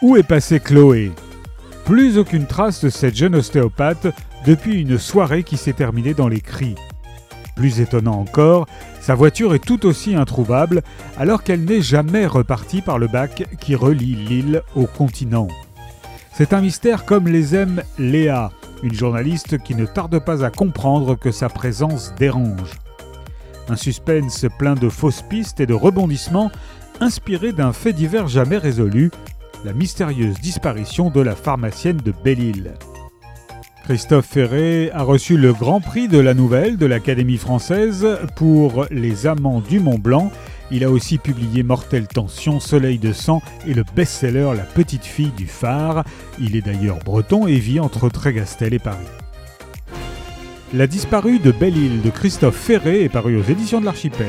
Où est passée Chloé? Plus aucune trace de cette jeune ostéopathe depuis une soirée qui s'est terminée dans les cris. Plus étonnant encore, sa voiture est tout aussi introuvable alors qu'elle n'est jamais repartie par le bac qui relie l'île au continent. C'est un mystère comme les aime Léa, une journaliste qui ne tarde pas à comprendre que sa présence dérange. Un suspense plein de fausses pistes et de rebondissements inspiré d'un fait divers jamais résolu, la mystérieuse disparition de la pharmacienne de Belle-Île. Christophe Ferré a reçu le Grand Prix de la Nouvelle de l'Académie française pour Les Amants du Mont Blanc. Il a aussi publié Mortelle Tension, Soleil de sang et le best-seller La Petite Fille du Phare. Il est d'ailleurs breton et vit entre Trégastel et Paris. La disparue de Belle-Île de Christophe Ferré est parue aux éditions de l'Archipel.